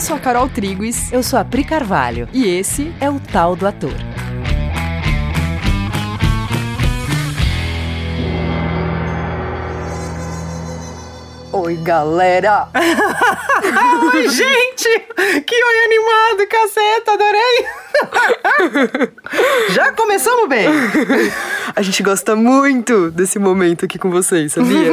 Eu sou a Carol Triguis. Eu sou a Pri Carvalho. E esse é o Tal do Ator. Oi, galera! Oi, gente! Que oi animado, caceta, adorei! Já começamos bem! A gente gosta muito desse momento aqui com vocês, sabia?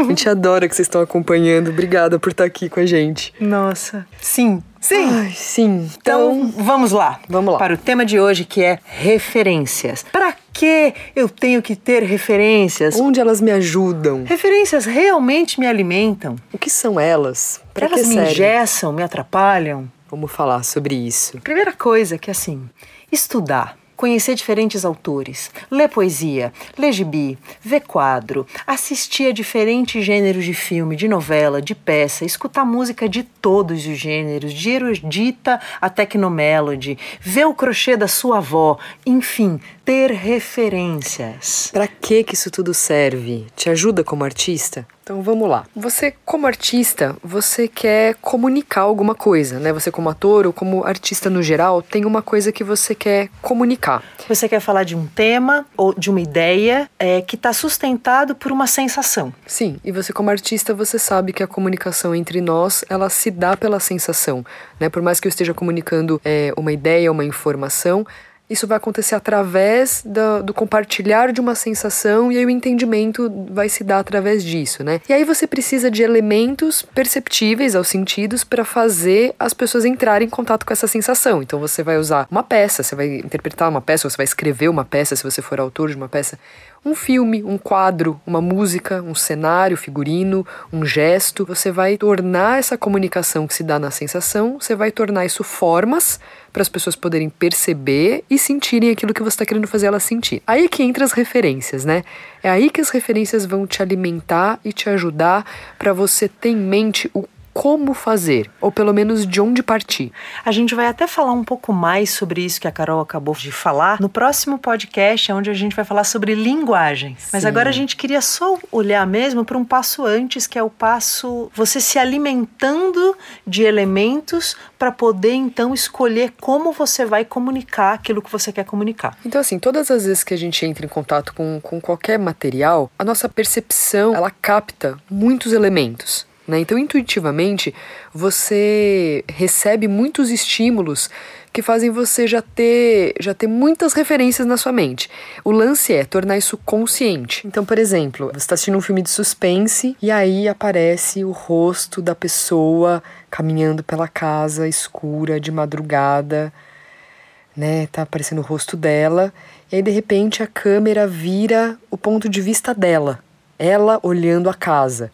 A gente adora que vocês estão acompanhando. Obrigada por estar aqui com a gente. Nossa, sim, Sim. Ai, sim. Então, então, vamos lá. Vamos lá. Para o tema de hoje que é referências. Para que eu tenho que ter referências? Onde elas me ajudam? Referências realmente me alimentam. O que são elas? Para elas me servem? engessam, me atrapalham? Vamos falar sobre isso. Primeira coisa que assim, estudar conhecer diferentes autores, ler poesia, ler gibi, ver quadro, assistir a diferentes gêneros de filme, de novela, de peça, escutar música de todos os gêneros, de erudita a tecnomelody, ver o crochê da sua avó, enfim, ter referências. Para que que isso tudo serve? Te ajuda como artista? Então vamos lá. Você, como artista, você quer comunicar alguma coisa, né? Você, como ator ou como artista no geral, tem uma coisa que você quer comunicar. Você quer falar de um tema ou de uma ideia é, que está sustentado por uma sensação. Sim, e você, como artista, você sabe que a comunicação entre nós ela se dá pela sensação, né? Por mais que eu esteja comunicando é, uma ideia, uma informação, isso vai acontecer através do, do, compartilhar de uma sensação e aí o entendimento vai se dar através disso, né? E aí você precisa de elementos perceptíveis aos sentidos para fazer as pessoas entrarem em contato com essa sensação. Então você vai usar uma peça, você vai interpretar uma peça, você vai escrever uma peça se você for autor de uma peça um filme, um quadro, uma música, um cenário, figurino, um gesto. Você vai tornar essa comunicação que se dá na sensação, você vai tornar isso formas para as pessoas poderem perceber e sentirem aquilo que você está querendo fazer elas sentir. Aí que entra as referências, né? É aí que as referências vão te alimentar e te ajudar para você ter em mente o como fazer, ou pelo menos de onde partir. A gente vai até falar um pouco mais sobre isso que a Carol acabou de falar no próximo podcast, onde a gente vai falar sobre linguagens. Sim. Mas agora a gente queria só olhar mesmo para um passo antes, que é o passo você se alimentando de elementos para poder então escolher como você vai comunicar aquilo que você quer comunicar. Então, assim, todas as vezes que a gente entra em contato com, com qualquer material, a nossa percepção ela capta muitos elementos. Né? Então, intuitivamente, você recebe muitos estímulos que fazem você já ter, já ter muitas referências na sua mente. O lance é tornar isso consciente. Então, por exemplo, você está assistindo um filme de suspense e aí aparece o rosto da pessoa caminhando pela casa escura de madrugada, né? Tá aparecendo o rosto dela e aí de repente a câmera vira o ponto de vista dela, ela olhando a casa.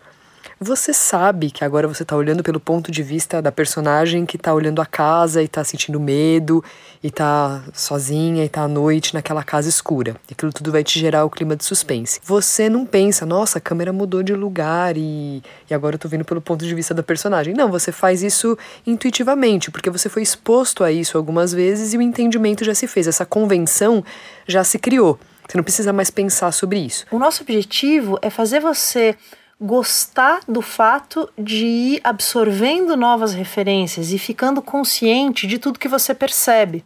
Você sabe que agora você está olhando pelo ponto de vista da personagem que está olhando a casa e está sentindo medo e está sozinha e está à noite naquela casa escura. E aquilo tudo vai te gerar o clima de suspense. Você não pensa, nossa, a câmera mudou de lugar e, e agora eu tô vendo pelo ponto de vista da personagem. Não, você faz isso intuitivamente, porque você foi exposto a isso algumas vezes e o entendimento já se fez. Essa convenção já se criou. Você não precisa mais pensar sobre isso. O nosso objetivo é fazer você gostar do fato de ir absorvendo novas referências e ficando consciente de tudo que você percebe.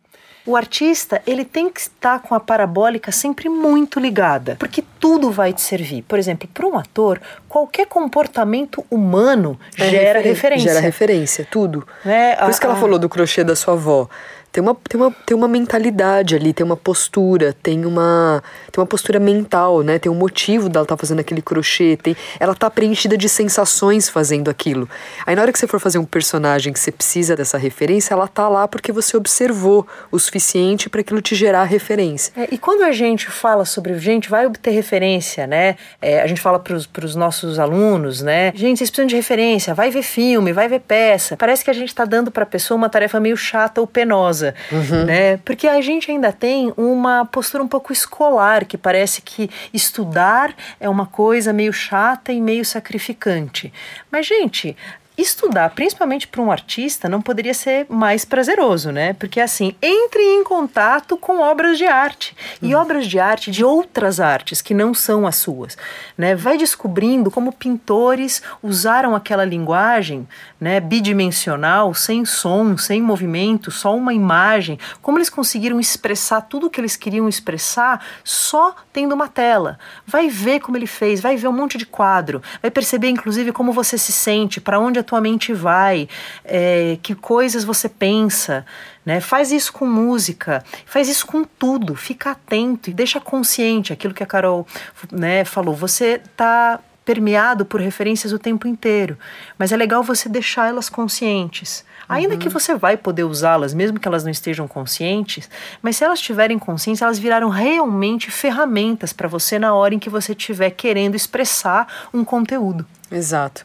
O artista, ele tem que estar com a parabólica sempre muito ligada, porque tudo vai te servir. Por exemplo, para um ator, qualquer comportamento humano é gera referência. Gera referência, tudo. É, Por a, isso que ela a... falou do crochê da sua avó tem uma, tem uma, tem uma mentalidade ali, tem uma postura, tem uma, tem uma postura mental, né? Tem um motivo dela estar tá fazendo aquele crochê, tem, ela tá preenchida de sensações fazendo aquilo. Aí na hora que você for fazer um personagem que você precisa dessa referência, ela tá lá porque você observou o suficiente para aquilo te gerar referência. É, e quando a gente fala sobre, gente, vai obter referência, né? É, a gente fala para os nossos alunos, né? Gente, vocês precisam de referência, vai ver filme, vai ver peça. Parece que a gente está dando para a pessoa uma tarefa meio chata ou penosa uhum. né? Porque a gente ainda tem uma postura um pouco escolar, que parece que estudar é uma coisa meio chata e meio sacrificante. Mas, gente, estudar, principalmente para um artista, não poderia ser mais prazeroso, né? Porque assim, entre em contato com obras de arte e uhum. obras de arte de outras artes que não são as suas, né? Vai descobrindo como pintores usaram aquela linguagem, né, bidimensional, sem som, sem movimento, só uma imagem, como eles conseguiram expressar tudo o que eles queriam expressar só tendo uma tela. Vai ver como ele fez, vai ver um monte de quadro, vai perceber inclusive como você se sente, para onde a tua mente vai, é, que coisas você pensa. Né? Faz isso com música, faz isso com tudo, fica atento e deixa consciente aquilo que a Carol né, falou. Você está permeado por referências o tempo inteiro, mas é legal você deixar elas conscientes. Ainda uhum. que você vai poder usá-las, mesmo que elas não estejam conscientes, mas se elas estiverem conscientes, elas viraram realmente ferramentas para você na hora em que você estiver querendo expressar um conteúdo. Exato.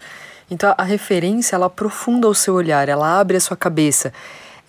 Então a referência ela aprofunda o seu olhar, ela abre a sua cabeça.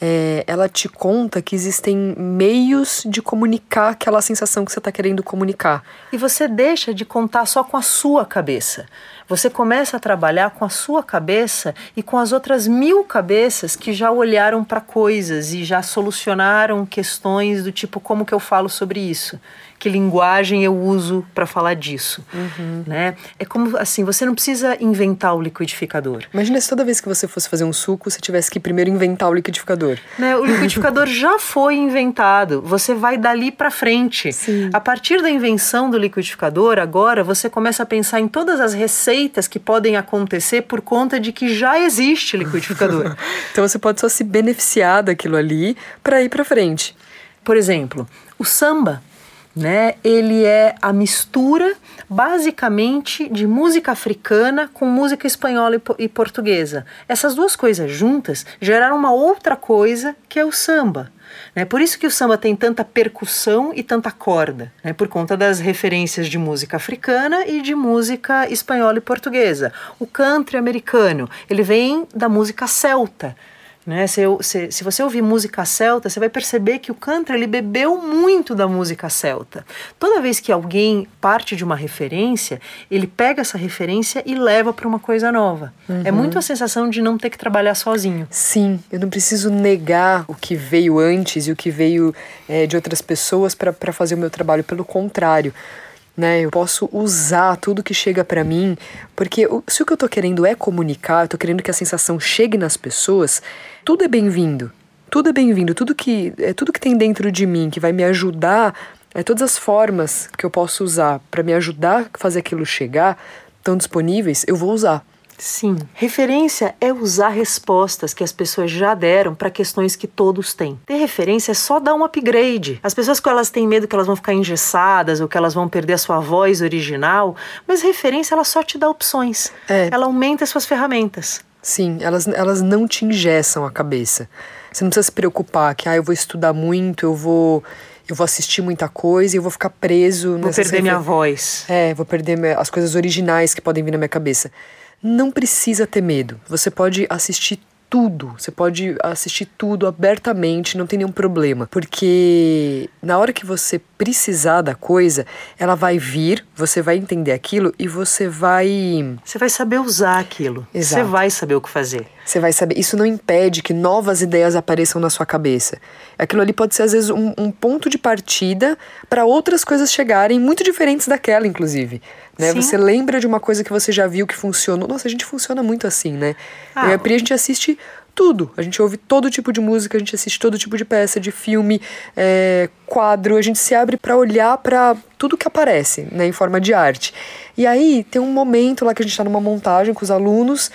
É, ela te conta que existem meios de comunicar aquela sensação que você está querendo comunicar. E você deixa de contar só com a sua cabeça. Você começa a trabalhar com a sua cabeça e com as outras mil cabeças que já olharam para coisas e já solucionaram questões do tipo como que eu falo sobre isso que linguagem eu uso para falar disso, uhum. né? É como assim, você não precisa inventar o liquidificador. Imagina se toda vez que você fosse fazer um suco, você tivesse que primeiro inventar o liquidificador. Né? O liquidificador já foi inventado. Você vai dali para frente. Sim. A partir da invenção do liquidificador, agora você começa a pensar em todas as receitas que podem acontecer por conta de que já existe liquidificador. então você pode só se beneficiar daquilo ali para ir para frente. Por exemplo, o samba né? Ele é a mistura basicamente de música africana com música espanhola e, portuguesa. Essas duas coisas juntas geraram uma outra coisa que é o samba. Né? Por isso que o samba tem tanta percussão e tanta corda, né? por conta das referências de música africana e de música espanhola e portuguesa. O country americano, ele vem da música celta, né? Se, eu, se, se, você ouvir música celta, você vai perceber que o country ele bebeu muito da música celta. Toda vez que alguém parte de uma referência, ele pega essa referência e leva para uma coisa nova. É uhum. É muito a sensação de não ter que trabalhar sozinho. Sim, eu não preciso negar o que veio antes e o que veio é, de outras pessoas para fazer o meu trabalho. Pelo contrário, né? Eu posso usar tudo que chega para mim, porque se o que eu tô querendo é comunicar, eu tô querendo que a sensação chegue nas pessoas, tudo é bem-vindo. Tudo é bem-vindo, tudo que é tudo que tem dentro de mim que vai me ajudar, é todas as formas que eu posso usar para me ajudar a fazer aquilo chegar, estão disponíveis, eu vou usar. Sim. Referência é usar respostas que as pessoas já deram para questões que todos têm. Ter referência é só dar um upgrade. As pessoas que elas têm medo que elas vão ficar engessadas ou que elas vão perder a sua voz original, mas referência ela só te dá opções. É. Ela aumenta as suas ferramentas. Sim, elas, elas não te engessam a cabeça. Você não precisa se preocupar que ah, eu vou estudar muito, eu vou eu vou assistir muita coisa e eu vou ficar preso. Vou perder minha voz. É, vou perder as coisas originais que podem vir na minha cabeça não precisa ter medo. Você pode assistir tudo, você pode assistir tudo abertamente, não tem nenhum problema, porque na hora que você precisar da coisa, ela vai vir, você vai entender aquilo e você vai. Você vai saber usar aquilo. Exato. Você vai saber o que fazer. Você vai saber. Isso não impede que novas ideias apareçam na sua cabeça. Aquilo ali pode ser, às vezes, um, um ponto de partida para outras coisas chegarem, muito diferentes daquela, inclusive. Né? Você lembra de uma coisa que você já viu que funcionou. Nossa, a gente funciona muito assim, né? Ah, Eu e a Pri, a gente assiste tudo. A gente ouve todo tipo de música, a gente assiste todo tipo de peça, de filme, é, quadro, a gente se abre para olhar para tudo que aparece, né, em forma de arte. E aí tem um momento lá que a gente está numa montagem com os alunos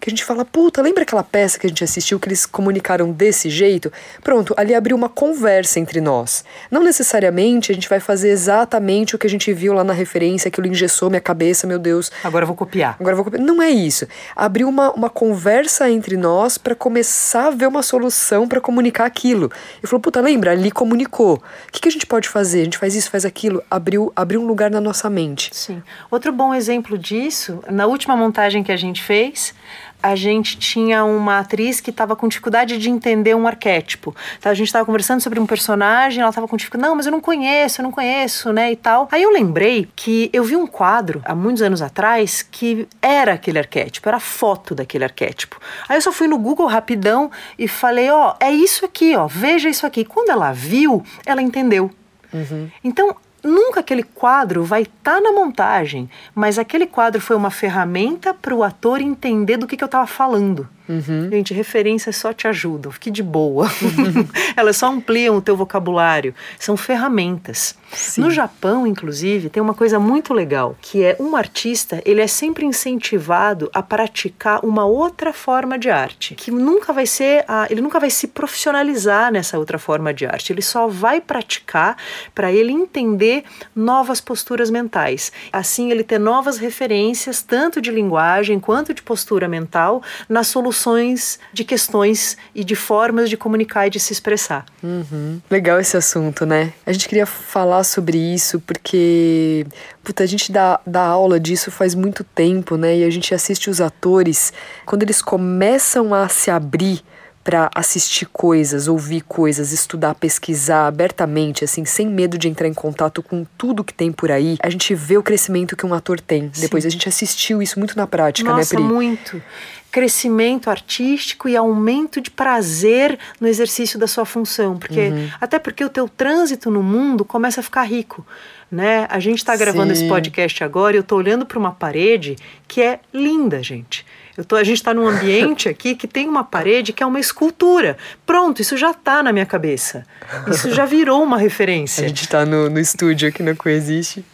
que a gente fala, puta, lembra aquela peça que a gente assistiu que eles comunicaram desse jeito? Pronto, ali abriu uma conversa entre nós. Não necessariamente a gente vai fazer exatamente o que a gente viu lá na referência, aquilo engessou minha cabeça, meu Deus. Agora eu vou copiar. Agora eu vou copiar. Não é isso. Abriu uma, uma conversa entre nós para começar a ver uma solução para comunicar aquilo. E falou, puta, lembra? Ali comunicou. O que, que a gente pode fazer? A gente faz isso, faz aquilo. Abriu, abriu um lugar na nossa mente. Sim. Outro bom exemplo disso, na última montagem que a gente fez, a gente tinha uma atriz que estava com dificuldade de entender um arquétipo. Então, a gente estava conversando sobre um personagem, ela estava com dificuldade, não, mas eu não conheço, eu não conheço, né, e tal. Aí eu lembrei que eu vi um quadro há muitos anos atrás que era aquele arquétipo, era a foto daquele arquétipo. Aí eu só fui no Google rapidão e falei, ó, oh, é isso aqui, ó, veja isso aqui. Quando ela viu, ela entendeu. Uhum. Então, nunca aquele quadro vai estar tá na montagem, mas aquele quadro foi uma ferramenta para o ator entender do que, que eu estava falando. Uhum. Gente, referências só te ajudam, fique de boa. Uhum. Elas só ampliam o teu vocabulário. São ferramentas. Sim. No Japão, inclusive, tem uma coisa muito legal, que é um artista, ele é sempre incentivado a praticar uma outra forma de arte, que nunca vai ser, a, ele nunca vai se profissionalizar nessa outra forma de arte. Ele só vai praticar para ele entender novas posturas mentais. Assim, ele ter novas referências, tanto de linguagem quanto de postura mental, na solução soluções de questões e de formas de comunicar e de se expressar. Uhum. Legal esse assunto, né? A gente queria falar sobre isso porque puta, a gente dá, dá aula disso faz muito tempo, né? E a gente assiste os atores quando eles começam a se abrir para assistir coisas, ouvir coisas, estudar, pesquisar abertamente, assim, sem medo de entrar em contato com tudo que tem por aí, a gente vê o crescimento que um ator tem. Sim. Depois a gente assistiu isso muito na prática, Nossa, né, Pri? muito crescimento artístico e aumento de prazer no exercício da sua função, porque uhum. até porque o teu trânsito no mundo começa a ficar rico, né? A gente está gravando Sim. esse podcast agora e eu estou olhando para uma parede que é linda, gente. Eu tô, a gente está num ambiente aqui que tem uma parede que é uma escultura. Pronto, isso já está na minha cabeça. Isso já virou uma referência. A gente está no, no estúdio aqui na Coexiste.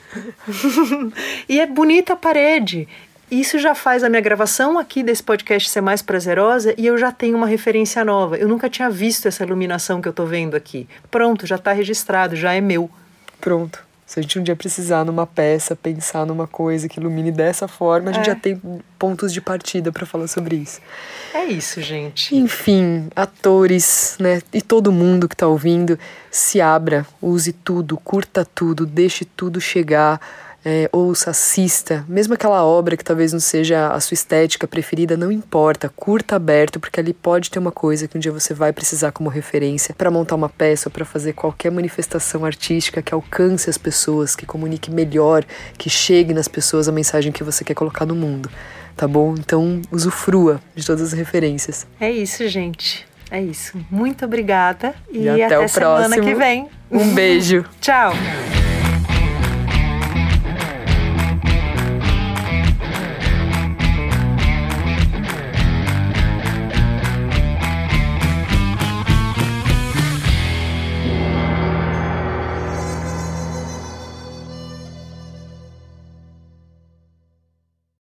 e é bonita a parede. Isso já faz a minha gravação aqui desse podcast ser mais prazerosa e eu já tenho uma referência nova. Eu nunca tinha visto essa iluminação que eu estou vendo aqui. Pronto, já está registrado, já é meu. Pronto. Se a gente um dia precisar numa peça, pensar numa coisa que ilumine dessa forma, a gente é. já tem pontos de partida para falar sobre isso. É isso, gente. Enfim, atores, né? E todo mundo que está ouvindo, se abra, use tudo, curta tudo, deixe tudo chegar é, ouça, assista, mesmo aquela obra que talvez não seja a sua estética preferida, não importa, curta aberto, porque ali pode ter uma coisa que um dia você vai precisar como referência para montar uma peça ou para fazer qualquer manifestação artística que alcance as pessoas, que comunique melhor, que chegue nas pessoas a mensagem que você quer colocar no mundo, tá bom? Então, usufrua de todas as referências. É isso, gente. É isso. Muito obrigada e, e até, até o semana próximo. que vem. Um beijo. Tchau.